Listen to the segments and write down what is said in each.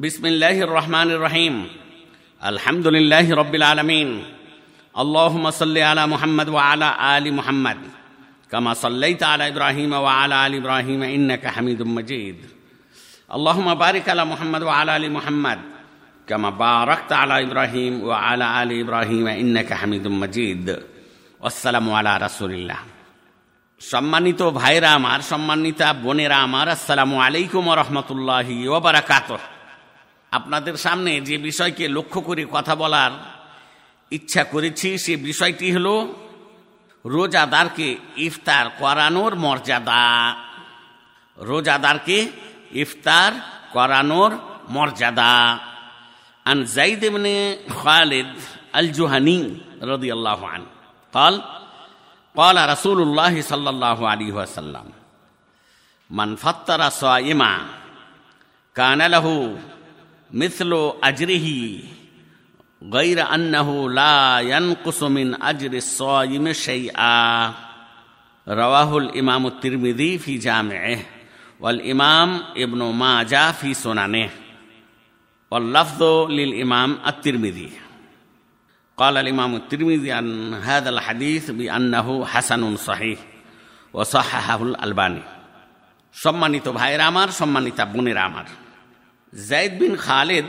بسم الله الرحمن الرحيم الحمد لله رب العالمين اللهم صل على محمد وعلى ال محمد كما صليت على ابراهيم وعلى ال ابراهيم انك حميد مجيد اللهم بارك على محمد وعلى ال محمد كما باركت على ابراهيم وعلى ال ابراهيم انك حميد مجيد والسلام على رسول الله সম্মানিত ভাইরা আমার সম্মানিতা বোনেরা আমার আসসালামু আলাইকুম রহমতুল্লাহি ওবরাকাত আপনাদের সামনে যে বিষয়কে লক্ষ্য করে কথা বলার ইচ্ছা করেছি সে বিষয়টি হল রোজাদারকে ইফতার করানোর মর্যাদা রোজাদারকে ইফতার করানোর মর্যাদা عن زيد بن خالد الجهني رضي الله عنه قال قال رسول الله صلى الله عليه وسلم من فطر صائما كان له مثل أجره غير أنه لا ينقص من أجر الصائم شيئا رواه الإمام الترمذي في جامعه والإمام ابن ماجه في سننه واللفظ للإمام الترمذي قال الإمام الترمذي عن هذا الحديث بأنه حسن صحيح وصححه الألباني সম্মানিত ভাইয়েরা আমার সম্মানিত বোনেরা আমার Zaid bin Khalid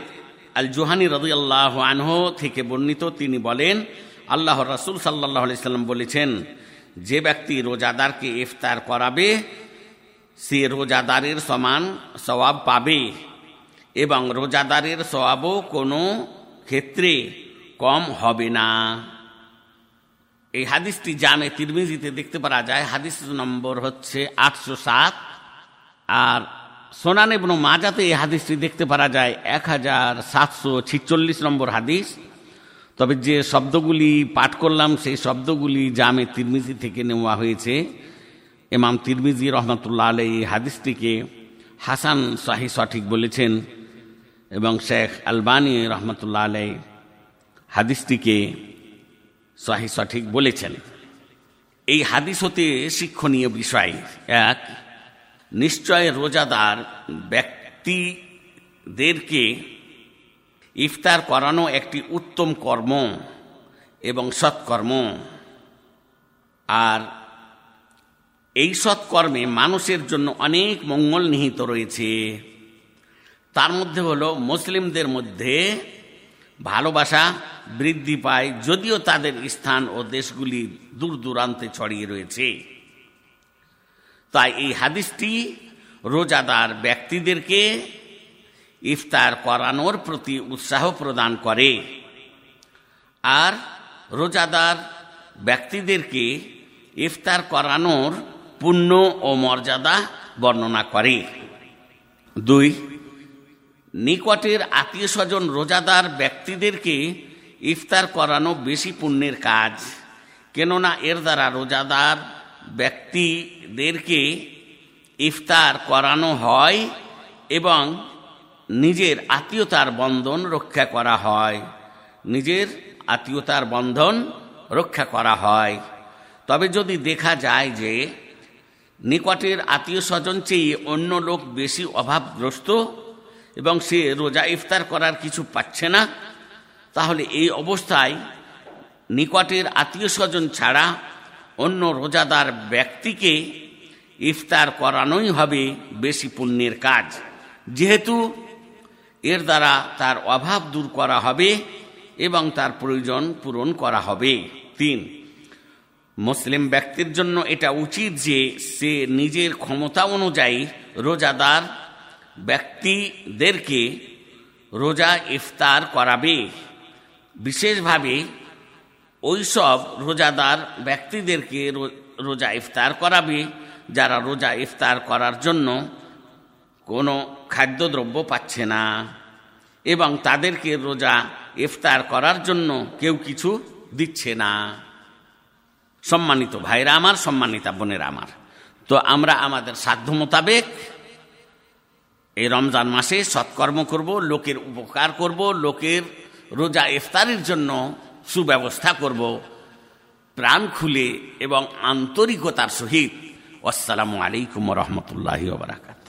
al Juhani রদিয়াল্লাহ আনহ থেকে বর্ণিত তিনি বলেন আল্লাহ রাসুল সাল্লাহ সাল্লাম বলেছেন, যে ব্যক্তি রোজাদারকে ইফতার করাবে, সে রোজাদারের সমান সওয়াব পাবে এবং রোজাদারের সওয়াবও কোনো ক্ষেত্রে কম হবে না। এই হাদিসটি জামে তিরমিজিতে দেখতে পারা যায়। হাদিস নম্বর হচ্ছে আটশো সাত আর সোনান এবং মাজাতে এই হাদিসটি দেখতে পারা যায় এক হাজার সাতশো ছিচল্লিশ নম্বর হাদিস। তবে যে শব্দগুলি পাঠ করলাম, সেই শব্দগুলি জামে তিরমিজি থেকে নেওয়া হয়েছে। এমাম তিরমিজি রহমতুল্লাহ আলাই এই হাদিসটিকে হাসান শাহি সঠিক বলেছেন এবং শেখ আলবানী রহমতুল্লাহ আলাই হাদিসটিকে শাহি সঠিক বলেছেন। এই হাদিস হতে শিক্ষণীয় বিষয় এক নিশ্চয় রোজাদার ব্যক্তিদেরকে ইফতার করানো একটি উত্তম কর্ম এবং সৎকর্ম। আর এই সৎকর্মে মানুষের জন্য অনেক মঙ্গল নিহিত রয়েছে। তার মধ্যে হলো মুসলিমদের মধ্যে ভালোবাসা বৃদ্ধি পায়, যদিও তাদের স্থান ও দেশগুলি দূর দূরান্তে ছড়িয়ে রয়েছে। তাই এই হাদিসটি রোজাদার ব্যক্তিদেরকে ইফতার করানোর প্রতি উৎসাহ প্রদান করে। আর রোজাদার ব্যক্তিদেরকে ইফতার করানোর পুণ্য ও মর্যাদা বর্ণনা করে। দুই, নিকটের আত্মীয় স্বজন রোজাদার ব্যক্তিদেরকে ইফতার করানো বেশি পুণ্যের কাজ, কেননা এর দ্বারা রোজাদার ব্যক্তিদেরকে ইফতার করানো হয় এবং নিজের আত্মীয়তার বন্ধন রক্ষা করা হয়। নিজের আত্মীয়তার বন্ধন রক্ষা করা হয়। তবে যদি দেখা যায় যে নিকটের আত্মীয় স্বজন চেয়ে অন্য লোক বেশি অভাবগ্রস্ত এবং সে রোজা ইফতার করার কিছু পাচ্ছে না, তাহলে এই অবস্থায় নিকটের আত্মীয় স্বজন ছাড়া অন্য রোজাদার ব্যক্তিকে ইফতার করানোই হবে বেশি পুণ্যের কাজ। যেহেতু এর দ্বারা তার অভাব দূর করা হবে এবং তার প্রয়োজন পূরণ করা হবে। তিন, মুসলিম ব্যক্তির জন্য এটা উচিত যে সে নিজের ক্ষমতা অনুযায়ী রোজাদার ব্যক্তিদেরকে রোজা ইফতার করাবে। বিশেষভাবে ওই সব রোজাদার ব্যক্তিদেরকে রোজা ইফতার করাবে, যারা রোজা ইফতার করার জন্য কোনো খাদ্যদ্রব্য পাচ্ছে না। এবং তাদেরকে রোজা ইফতার করার জন্য কেউ কিছু দিচ্ছে না। সম্মানিত ভাইরা আমার, সম্মানিতা বোনেরা আমার। তো আমরা আমাদের সাধ্য মোতাবেক এই রমজান মাসে সৎকর্ম করব, লোকের উপকার করব, লোকের রোজা ইফতারের জন্য সুব্যবস্থা করব। প্রাণ খুলে এবং আন্তরিকতার সহিত। আসসালামু আলাইকুম রহমতুল্লাহ বারাকাত